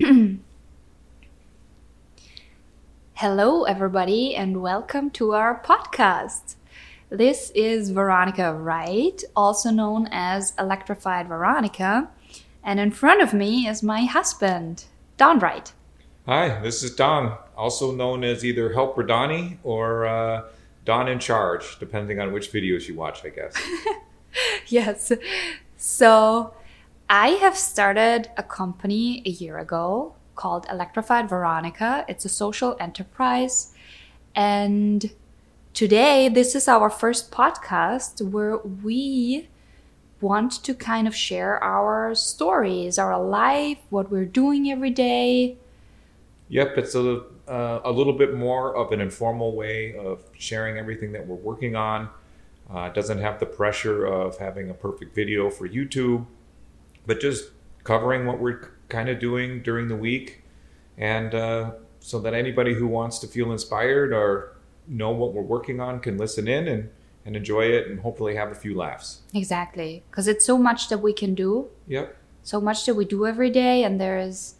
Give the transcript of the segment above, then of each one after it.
Hello, everybody, and welcome to our podcast. This is Veronika Wright, also known as Electrified Veronika, and in front of me is my husband, Don Wright. Hi, this is Don, also known as either Helper Donnie or uh, Don in Charge, depending on which videos you watch, I guess. yes. So, I have started a company a year ago called Electrified Veronika. It's a social enterprise. And today, this is our first podcast where we want to kind of share our stories, our life, what we're doing every day. Yep, it's a, uh, a little bit more of an informal way of sharing everything that we're working on. Uh, it doesn't have the pressure of having a perfect video for YouTube, but just covering what we're kind of doing during the week, and uh, so that anybody who wants to feel inspired or know what we're working on can listen in and, and enjoy it and hopefully have a few laughs. Exactly. Because it's so much that we can do, Yep. so much that we do every day, and there is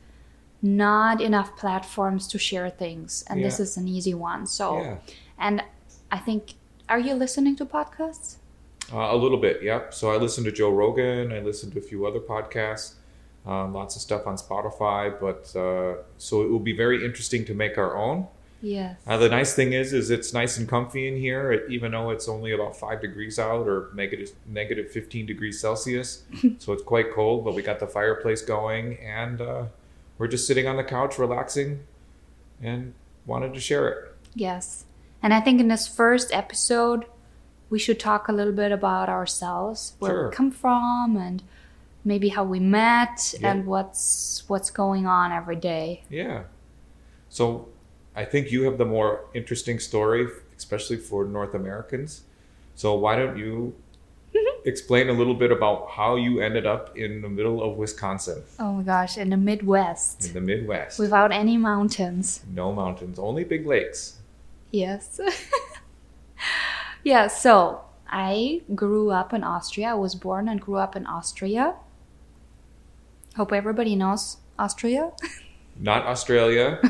not enough platforms to share things. And this is an easy one. So, Yeah. and I think, are you listening to podcasts? Uh, a little bit, yep. So I listen to Joe Rogan. I listen to a few other podcasts. Um, lots of stuff on Spotify, but uh, so it will be very interesting to make our own. Yes. Uh, the nice thing is, is it's nice and comfy in here, it, even though it's only about five degrees out or negative negative fifteen degrees Celsius. so it's quite cold, but we got the fireplace going, and uh, we're just sitting on the couch, relaxing, and wanted to share it. Yes. And I think in this first episode, we should talk a little bit about ourselves, where Sure. we come from, and maybe how we met, Yeah. and what's what's going on every day. Yeah. So I think you have the more interesting story, especially for North Americans. So why don't you explain a little bit about how you ended up in the middle of Wisconsin, Oh my gosh, in the Midwest, in the Midwest? without any mountains. no mountains, only big lakes. Yes. yeah, so I grew up in Austria. I was born and grew up in Austria. Hope everybody knows Austria. Not Australia.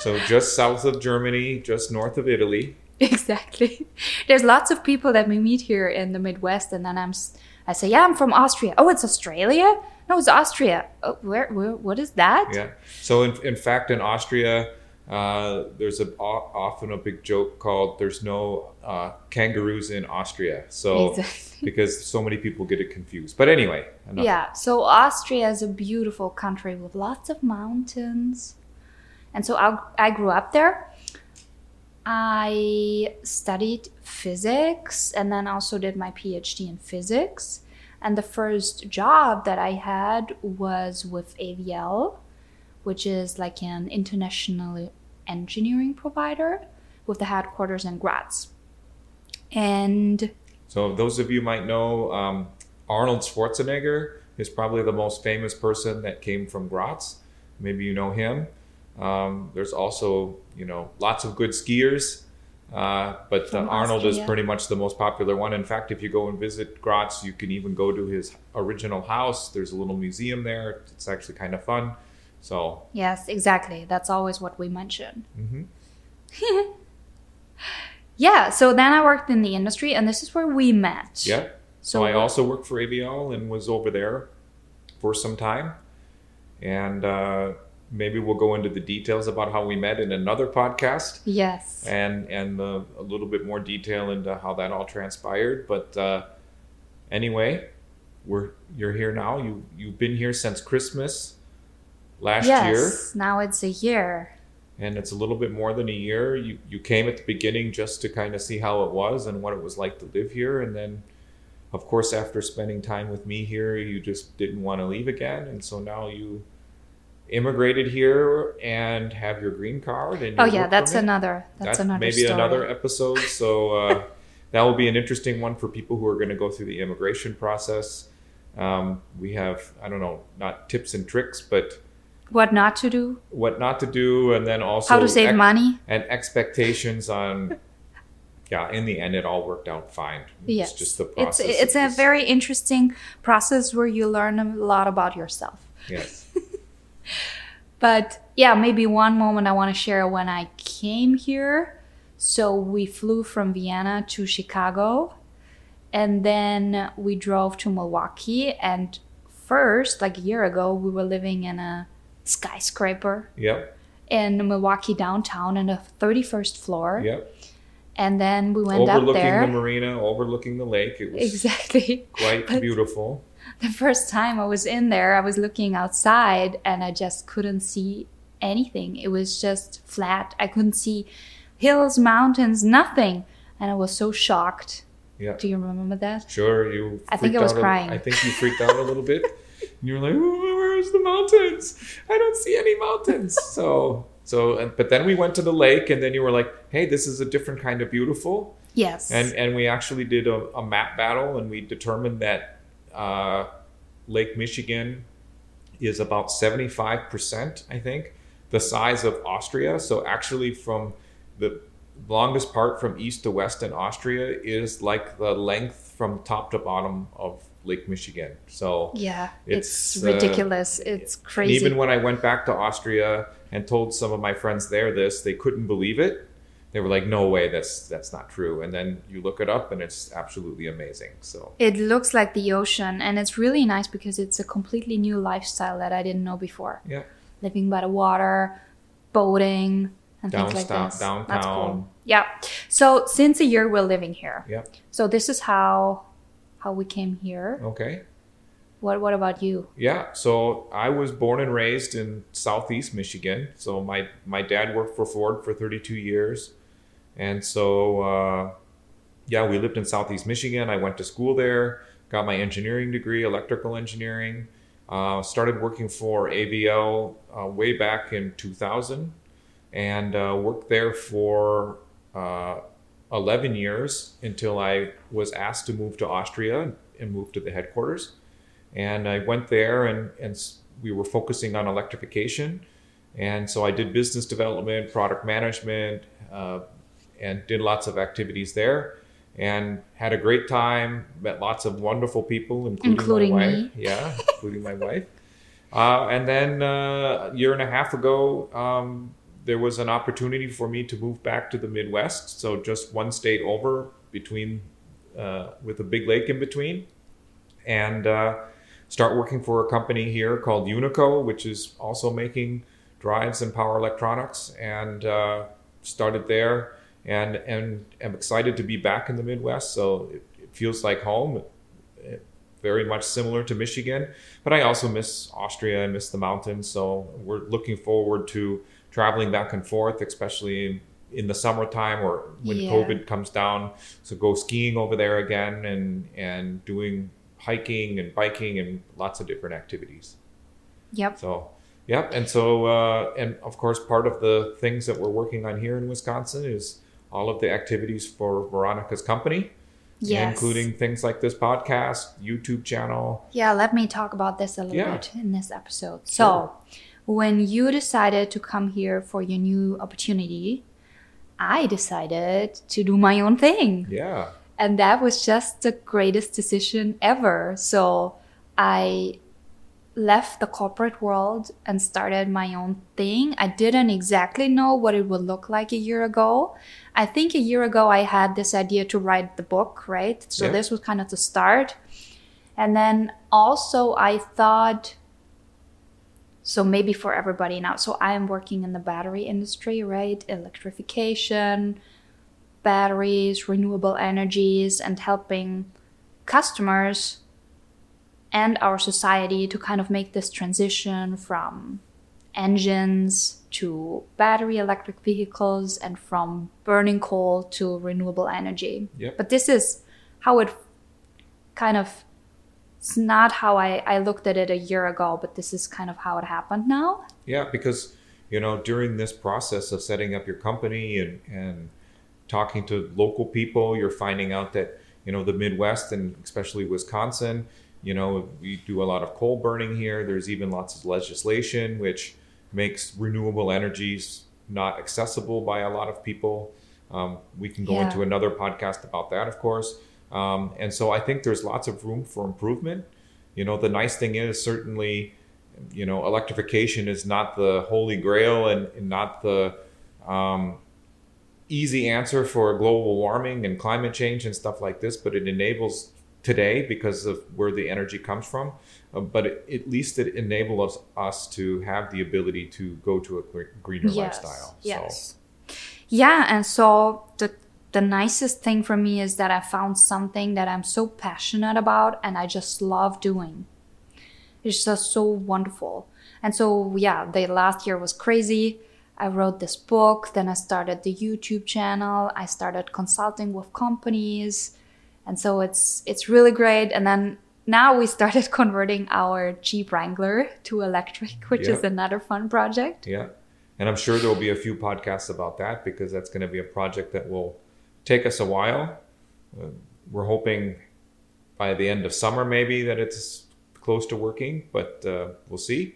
so just south of Germany, just north of Italy. exactly. There's lots of people that we meet here in the Midwest, and then I'm, I say, yeah, I'm from Austria. Oh, it's Australia? No, it's Austria. Oh, where, where, what is that? Yeah. So in, in fact, in Austria, uh, there's a, often a big joke called "There's no uh, kangaroos in Austria." So Exactly. because so many people get it confused. But anyway, enough. Yeah, so Austria is a beautiful country with lots of mountains. And so I, I grew up there. I studied physics and then also did my PhD in physics. And the first job that I had was with AVL, which is like an international engineering provider with the headquarters in Graz. And So those of you might know um, Arnold Schwarzenegger is probably the most famous person that came from Graz. Maybe you know him. Um, there's also you know lots of good skiers. Uh, but uh, Arnold is pretty much the most popular one. In fact, if you go and visit Graz, you can even go to his original house. There's a little museum there. It's actually kind of fun. So, yes, exactly. That's always what we mention. mhm. Yeah, so then I worked in the industry, and this is where we met. yeah. So, So I also worked for AVL and was over there for some time. And uh, maybe we'll go into the details about how we met in another podcast Yes. and and uh, a little bit more detail into how that all transpired. But uh, anyway, we're you're here now. You you've been here since Christmas last year, yes. Now it's a year. and it's a little bit more than a year. You you came at the beginning just to kind of see how it was and what it was like to live here, and then. Of course, after spending time with me here, you just didn't want to leave again, and so now you immigrated here and have your green card. And Oh yeah, that's permit. another. That's, another maybe story. another episode. So uh, that will be an interesting one for people who are going to go through the immigration process. Um, we have I don't know, not tips and tricks, but What not to do? what not to do, and then also How to save ex- money? and expectations on. Yeah, in the end, it all worked out fine. Yes. It's just the process. it's of a this- very interesting process where you learn a lot about yourself. yes. But yeah, maybe one moment I want to share when I came here. So we flew from Vienna to Chicago and then we drove to Milwaukee. And first, like a year ago, we were living in a skyscraper Yep. in Milwaukee downtown on the 31st floor. Yep. And then we went up there. Overlooking the marina, overlooking the lake. It was Exactly. quite But- beautiful. The first time I was in there, I was looking outside and I just couldn't see anything. It was just flat. I couldn't see hills, mountains, nothing. And I was so shocked. Yeah. Do you remember that? Sure, you. I think I was crying. I think you freaked out a little bit. And you were like, "Oh, "Where's the mountains? I don't see any mountains." So, so, but then we went to the lake, and then you were like, "Hey, this is a different kind of beautiful." Yes. And and we actually did a, a map battle, and we determined that uh, Lake Michigan is about seventy five percent, I think, the size of Austria. So actually, from the longest part from east to west in Austria is like the length from top to bottom of Lake Michigan. So yeah, it's, it's, uh, ridiculous. it's and crazy. even when I went back to Austria and told some of my friends there this, they couldn't believe it. They were like, "No way, that's that's not true." And then you look it up, and it's absolutely amazing. So it looks like the ocean and it's really nice because it's a completely new lifestyle that I didn't know before. yeah, Living by the water, boating, and things like Downtown- this. That's downtown. cool. Yeah. So since a year we're living here. yeah, So this is how how we came here. okay, What what about you? yeah. So I was born and raised in Southeast Michigan. So my my dad worked for Ford for 32 years, and so uh, yeah, we lived in Southeast Michigan. I went to school there, got my engineering degree, electrical engineering. Uh, started working for AVL uh, way back in 2000 and uh, worked there for uh, 11 years until I was asked to move to Austria and move to the headquarters. And I went there and, and we were focusing on electrification. And so I did business development, product management, uh, and did lots of activities there and had a great time met lots of wonderful people including, Including my me. wife yeah including my wife uh, and then uh, a year and a half ago um, there was an opportunity for me to move back to the midwest so just one state over between uh, with a big lake in between and uh, start working for a company here called Unico, which is also making drives and power electronics, and uh, started there. And and am excited to be back in the Midwest. So it, it feels like home. It- very much similar to Michigan, but I also miss Austria and miss the mountains. So we're looking forward to traveling back and forth, especially in, in the summertime or when Yeah. COVID comes down. So go skiing over there again and and doing hiking and biking and lots of different activities. Yep. So, yep. And so, uh, and of course, part of the things that we're working on here in Wisconsin is all of the activities for Veronika's company, Yes. including things like this podcast, YouTube channel. Yeah, let me talk about this a little Yeah. bit in this episode. So, when you decided to come here for your new opportunity, I decided to do my own thing. Yeah. And that was just the greatest decision ever. So, I left the corporate world and started my own thing. I didn't exactly know what it would look like a year ago. I think a year ago I had this idea to write the book, right? So Yeah. this was kind of the start. And then also I thought so maybe for everybody now. So I am working in the battery industry, right? Electrification, batteries, renewable energies and helping customers and our society to kind of make this transition from engines to battery electric vehicles and from burning coal to renewable energy. Yep. But this is how it kind of it's not how I, I looked at it a year ago, but this is kind of how it happened now. Yeah, because you know during this process of setting up your company and and talking to local people, you're finding out that you know the Midwest and especially Wisconsin, you know we do a lot of coal burning here. There's even lots of legislation which makes renewable energies not accessible by a lot of people. Um, we can go Yeah. into another podcast about that, of course. Um, and so I think there's lots of room for improvement. You know, the nice thing is certainly you know, electrification is not the holy grail and, and not the um, easy answer for global warming and climate change and stuff like this, but it enables today because of where the energy comes from. Uh, but it, at least it enables us, us to have the ability to go to a gre- greener yes. lifestyle. Yes. Yeah, and so the the nicest thing for me is that I found something that I'm so passionate about and I just love doing. It's just so wonderful. And so yeah, the last year was crazy. I wrote this book, then I started the YouTube channel, I started consulting with companies. And so it's it's really great and then now we started converting our Jeep Wrangler to electric, which Yeah. is another fun project. Yeah. And I'm sure there will be a few podcasts about that because that's going to be a project that will take us a while. Uh, we're hoping by the end of summer, maybe, that it's close to working, but uh, we'll see.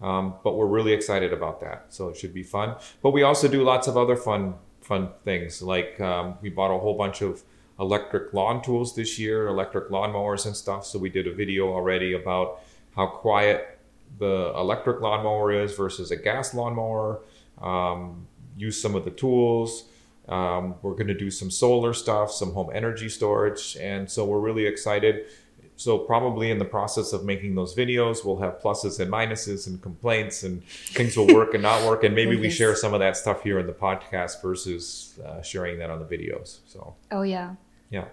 Um, but we're really excited about that. So it should be fun. But we also do lots of other fun, fun things. Like um, we bought a whole bunch of electric lawn tools this year, electric lawnmowers and stuff. So we did a video already about how quiet the electric lawnmower is versus a gas lawnmower. Um, use some of the tools. Um, we're going to do some solar stuff, some home energy storage, and so we're really excited. So probably in the process of making those videos, we'll have pluses and minuses and complaints, and things will work and not work, and maybe we share some of that stuff here in the podcast versus uh, sharing that on the videos. So Oh yeah. yeah,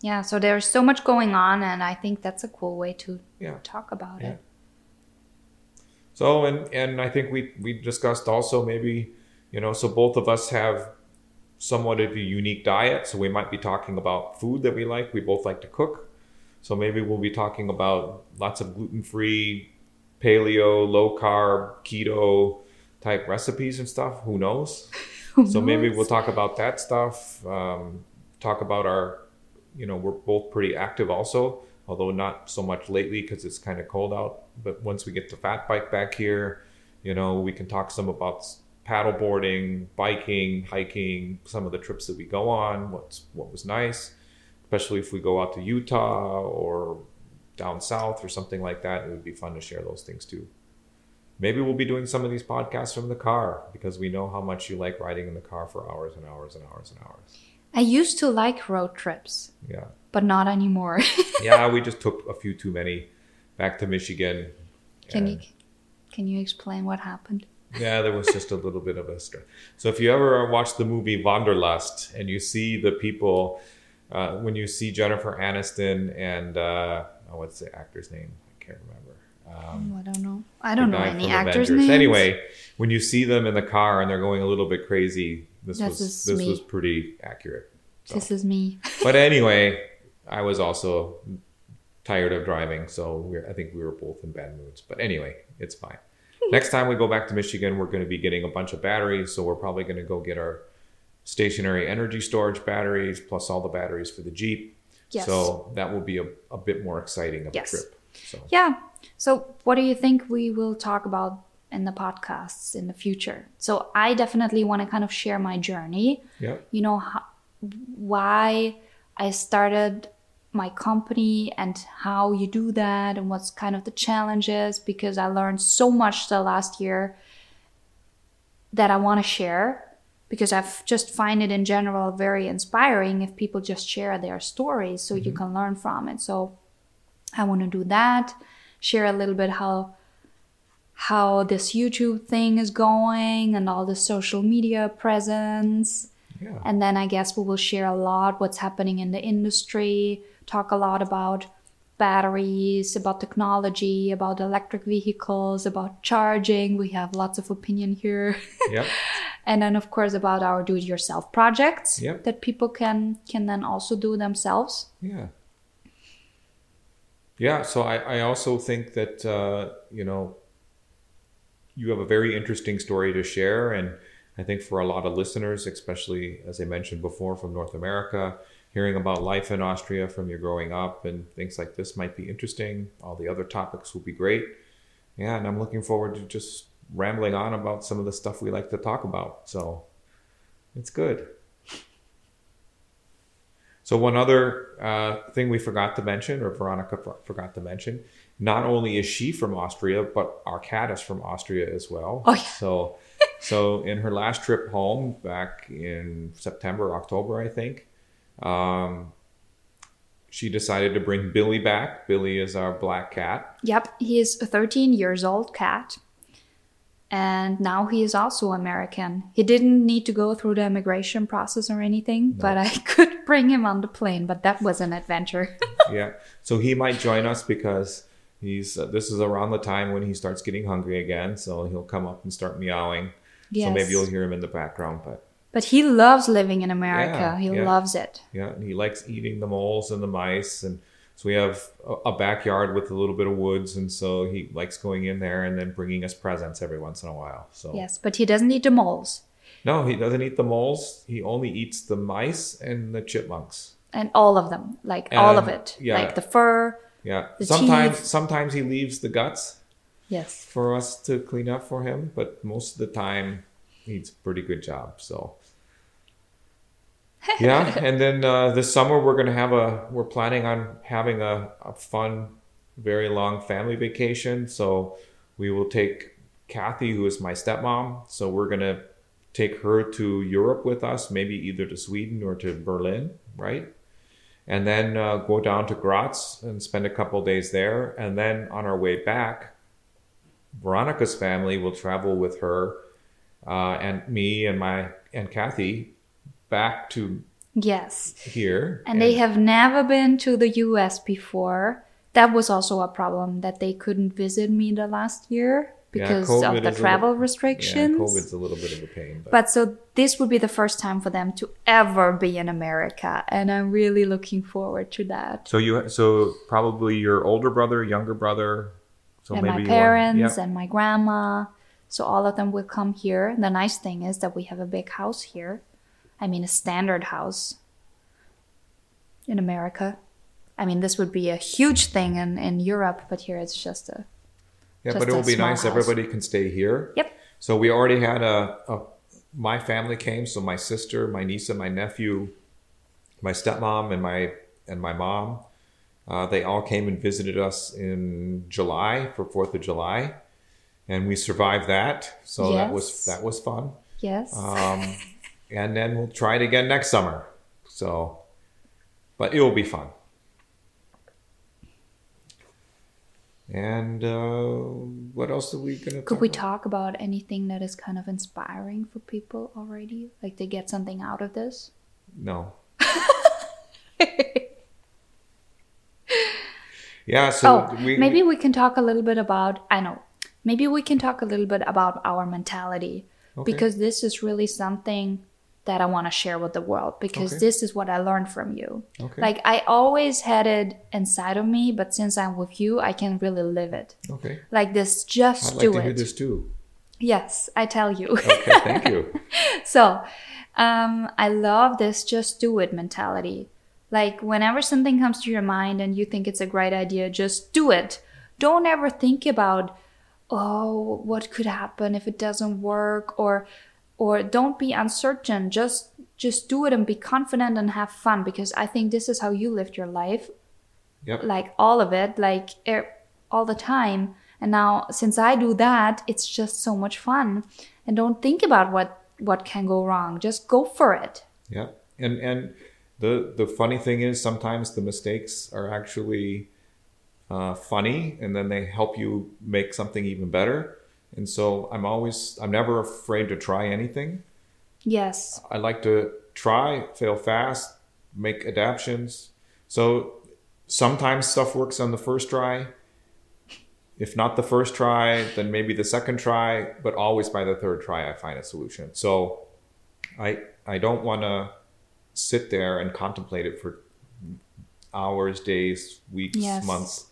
Yeah, so there's so much going on, and I think that's a cool way to yeah. talk about Yeah. it. So and and I think we we discussed also maybe you know so both of us have somewhat of a unique diet. So we might be talking about food that we like. We both like to cook. So maybe we'll be talking about lots of gluten free, paleo, low carb, keto type recipes and stuff. Who knows? so maybe we'll talk about that stuff. Um, talk about our, you know, we're both pretty active also, although not so much lately because it's kind of cold out. But once we get the fat bike back here, you know, we can talk some about paddle boarding, biking, hiking, some of the trips that we go on. What's what was nice, especially if we go out to Utah or down south or something like that. It would be fun to share those things too. Maybe we'll be doing some of these podcasts from the car because we know how much you like riding in the car for hours and hours and hours and hours. I used to like road trips, Yeah. but not anymore. Yeah, we just took a few too many back to Michigan. can you can you explain what happened? Yeah, there was just a little bit of a stress. So if you ever watch the movie Wanderlust and you see the people, uh, when you see Jennifer Aniston and uh, oh, what's the actor's name? I can't remember. Um, oh, I don't know. I don't know any actors' Avengers. names. Anyway, when you see them in the car and they're going a little bit crazy, this This was this me. was pretty accurate. So. this is me. But anyway, I was also tired of driving, so I think we were both in bad moods. But anyway, it's fine. Next time we go back to Michigan, we're going to be getting a bunch of batteries, so we're probably going to go get our stationary energy storage batteries plus all the batteries for the Jeep. Yes. So that will be a, a bit more exciting of Yes. a trip. So Yeah. So, what do you think we will talk about in the podcasts in the future? So, I definitely want to kind of share my journey. yeah, You know, how, why I started my company and how you do that and what's kind of the challenges because I learned so much the last year that I want to share because I've just find it in general very inspiring if people just share their stories so you mm-hmm. can learn from it. So I want to do that, share a little bit how how this YouTube thing is going and all the social media presence. yeah, And then I guess we will share a lot what's happening in the industry, talk a lot about batteries, about technology, about electric vehicles, about charging. We have lots of opinion here. yeah, and then of course about our do it yourself projects Yep. that people can can then also do themselves. yeah. Yeah, so I, I also think that, uh, you know, you have a very interesting story to share. And I think for a lot of listeners, especially as I mentioned before from North America, hearing about life in Austria from your growing up and things like this might be interesting. All the other topics will be great. Yeah, and I'm looking forward to just rambling on about some of the stuff we like to talk about. So it's good. So one other uh, thing we forgot to mention, or Veronika for- forgot to mention, not only is she from Austria, but our cat is from Austria as well. Oh, yeah. So, so in her last trip home back in September, October, I think, um, she decided to bring Billy back. Billy is our black cat. Yep, he is a 13 years old cat. And now he is also American. He didn't need to go through the immigration process or anything, but I could bring him on the plane, but that was an adventure. yeah. So he might join us because he's uh, this is around the time when he starts getting hungry again. So he'll come up and start meowing. So maybe you'll hear him in the background, but but he loves living in America. Yeah, he yeah. loves it. yeah, and he likes eating the moles and the mice, and so we have a, a backyard with a little bit of woods, and so he likes going in there and then bringing us presents every once in a while. So Yes, but he doesn't eat the moles no, he doesn't eat the moles. He only eats the mice and the chipmunks. and all of them, like all of it, yeah. like the fur. Yeah, The sometimes teeth. sometimes he leaves the guts Yes. for us to clean up for him, but most of the time he's a pretty good job. So yeah, and then uh, this summer we're gonna have a we're planning on having a, a fun, very long family vacation. So we will take Kathy, who is my stepmom. So we're gonna take her to Europe with us, maybe either to Sweden or to Berlin, right? And then uh, go down to Graz and spend a couple days there. And then on our way back, Veronika's family will travel with her uh, and me and my and Kathy back to Yes. here. And they have never been to the US before. That was also a problem that they couldn't visit me the last year because COVID of the travel little- restrictions. Yeah, COVID's a little bit of a pain, but, But so this would be the first time for them to ever be in America, and I'm really looking forward to that. so you so probably your older brother, younger brother, so and maybe my parents yeah. and my grandma. So all of them will come here. The nice thing is that we have a big house here. I mean, a standard house in America. I mean, this would be a huge thing in, in Europe, but here it's just a. Yeah, Just but it will be nice. house. Everybody can stay here. Yep. So we already had a, a my family came. So my sister, my niece, and my nephew, my stepmom, and my and my mom. Uh, they all came and visited us in July for Fourth of July, and we survived that. So that was that was fun. Yes. Um, and then we'll try it again next summer. So, but it will be fun. And uh, what else are we gonna? Could talk we about? talk about anything that is kind of inspiring for people already? Like they get something out of this? No. yeah. So oh, we, maybe we can talk a little bit about. I know. Maybe we can talk a little bit about our mentality Okay. because this is really something that I want to share with the world because Okay. this is what I learned from you. Okay. Like I always had it inside of me, but since I'm with you, I can really live it. Okay. Like this, just I'd like do to it. hear this too. Yes, I tell you. Okay. Thank you. So, um, I love this just do it mentality. Like, whenever something comes to your mind and you think it's a great idea, just do it. Don't ever think about, oh, what could happen if it doesn't work or or don't be uncertain. Just just do it and be confident and have fun because I think this is how you lived your life Yep. like all of it like er, all the time and now since i do that it's just so much fun and don't think about what what can go wrong just go for it Yeah, and and the the funny thing is sometimes the mistakes are actually uh, funny, and then they help you make something even better. And so I'm always I'm never afraid to try anything. yes I like to try, fail fast, make adaptations. So sometimes stuff works on the first try. If not the first try, then maybe the second try, but always by the third try I find a solution. So I I don't want to sit there and contemplate it for hours, days, weeks, Yes. months.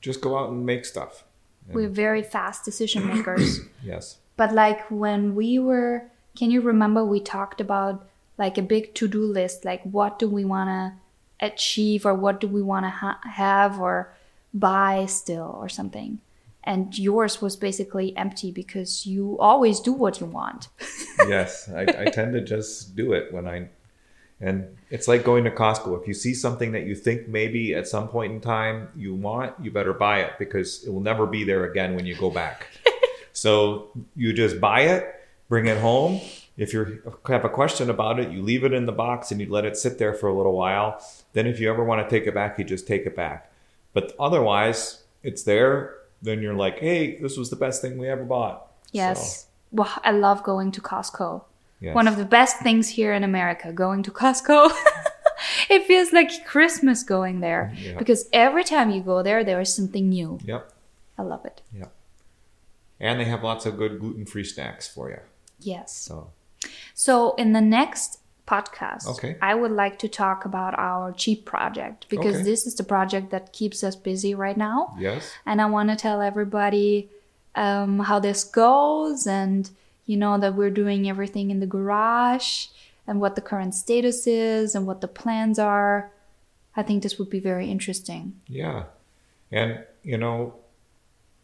Just go out and make stuff. We're very fast decision makers. Yes. but like when we were can you remember we talked about like a big to-do list like what do we want to achieve or what do we want to ha- have or buy still or something? And yours was basically empty because you always do what you want. Yes, I, I tend to just do it when I, And it's like going to Costco. If you see something that you think maybe at some point in time you want, you better buy it because it will never be there again when you go back. so you just buy it, bring it home. If you have a question about it, you leave it in the box and you let it sit there for a little while. Then if you ever want to take it back, you just take it back. But otherwise, it's there. Then you're like, hey, this was the best thing we ever bought. Yes. Well, I love going to Costco. Yes. One of the best things here in America, going to Costco. it feels like Christmas going there Yeah. because every time you go there, there is something new. Yep. I love it. Yep. And they have lots of good gluten free snacks for you. Yes. So, So in the next podcast, Okay. I would like to talk about our Jeep project because Okay. this is the project that keeps us busy right now. yes. and I want to tell everybody um, how this goes and you know that we're doing everything in the garage and what the current status is and what the plans are. I think this would be very interesting. Yeah. And, you know,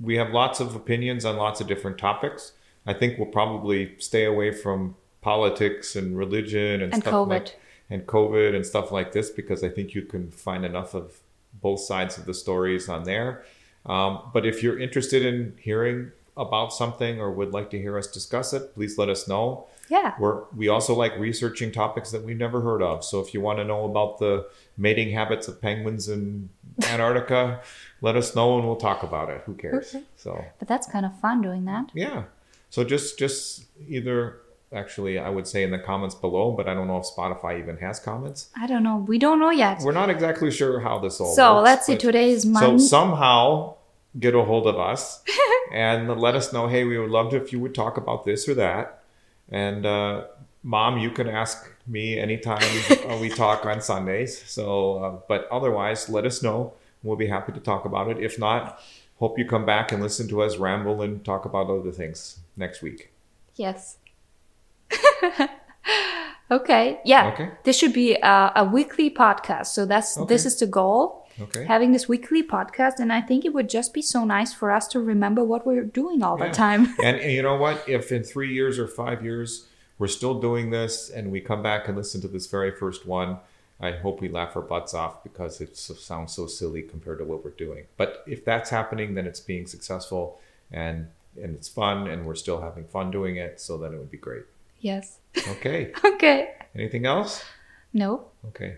we have lots of opinions on lots of different topics. I think we'll probably stay away from politics and religion and, And stuff COVID. like and COVID and stuff like this because I think you can find enough of both sides of the stories on there. Um, but if you're interested in hearing about something or would like to hear us discuss it, please let us know. Yeah. We're, we also like researching topics that we've never heard of. So if you want to know about the mating habits of penguins in Antarctica, let us know and we'll talk about it. Who cares? Okay. So But that's kind of fun doing that. yeah. So just just either actually I would say in the comments below, but I don't know if Spotify even has comments. I don't know. We don't know yet. We're not exactly sure how this all So works. let's see. Today is so somehow get a hold of us and let us know. Hey, we would love to if you would talk about this or that. And uh, mom, you can ask me anytime we talk on Sundays. So, uh, but otherwise, let us know. We'll be happy to talk about it. If not, hope you come back and listen to us ramble and talk about other things next week. yes. okay. Yeah. Okay. This should be a, a weekly podcast. So that's this is the goal. Okay. having this weekly podcast and i think it would just be so nice for us to remember what we're doing all Yeah. the time and, and you know what? If in three years or five years we're still doing this and we come back and listen to this very first one, I hope we laugh our butts off because it sounds so silly compared to what we're doing. But if that's happening, then it's being successful and and it's fun and we're still having fun doing it. So then it would be great. yes Okay. okay Anything else? no Okay.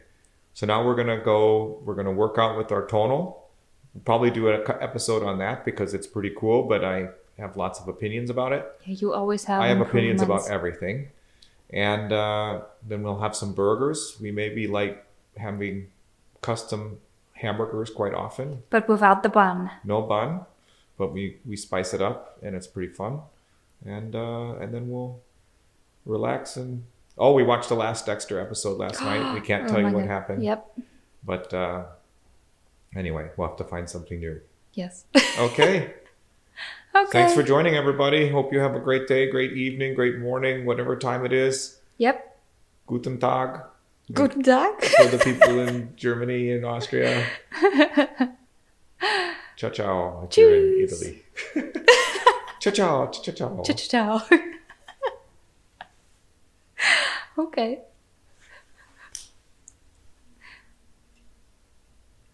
So now we're gonna go. We're gonna work out with our tonal. We'll probably do an episode on that because it's pretty cool. But I have lots of opinions about it. yeah, you always have I have opinions about everything. And uh, then we'll have some burgers. We may be like having custom hamburgers quite often. but without the bun No bun, but we, we spice it up and it's pretty fun. And uh, and then we'll relax and oh, we watched the last Dexter episode last night. We can't Oh tell you what God. happened. yep But uh, anyway, we'll have to find something new. yes Okay. okay Thanks for joining, everybody. Hope you have a great day, great evening, great morning, whatever time it is. yep Guten Tag guten tag for the people in Germany and Austria. Ciao ciao if you're in. Italy. ciao ciao ciao ciao. ciao ciao okay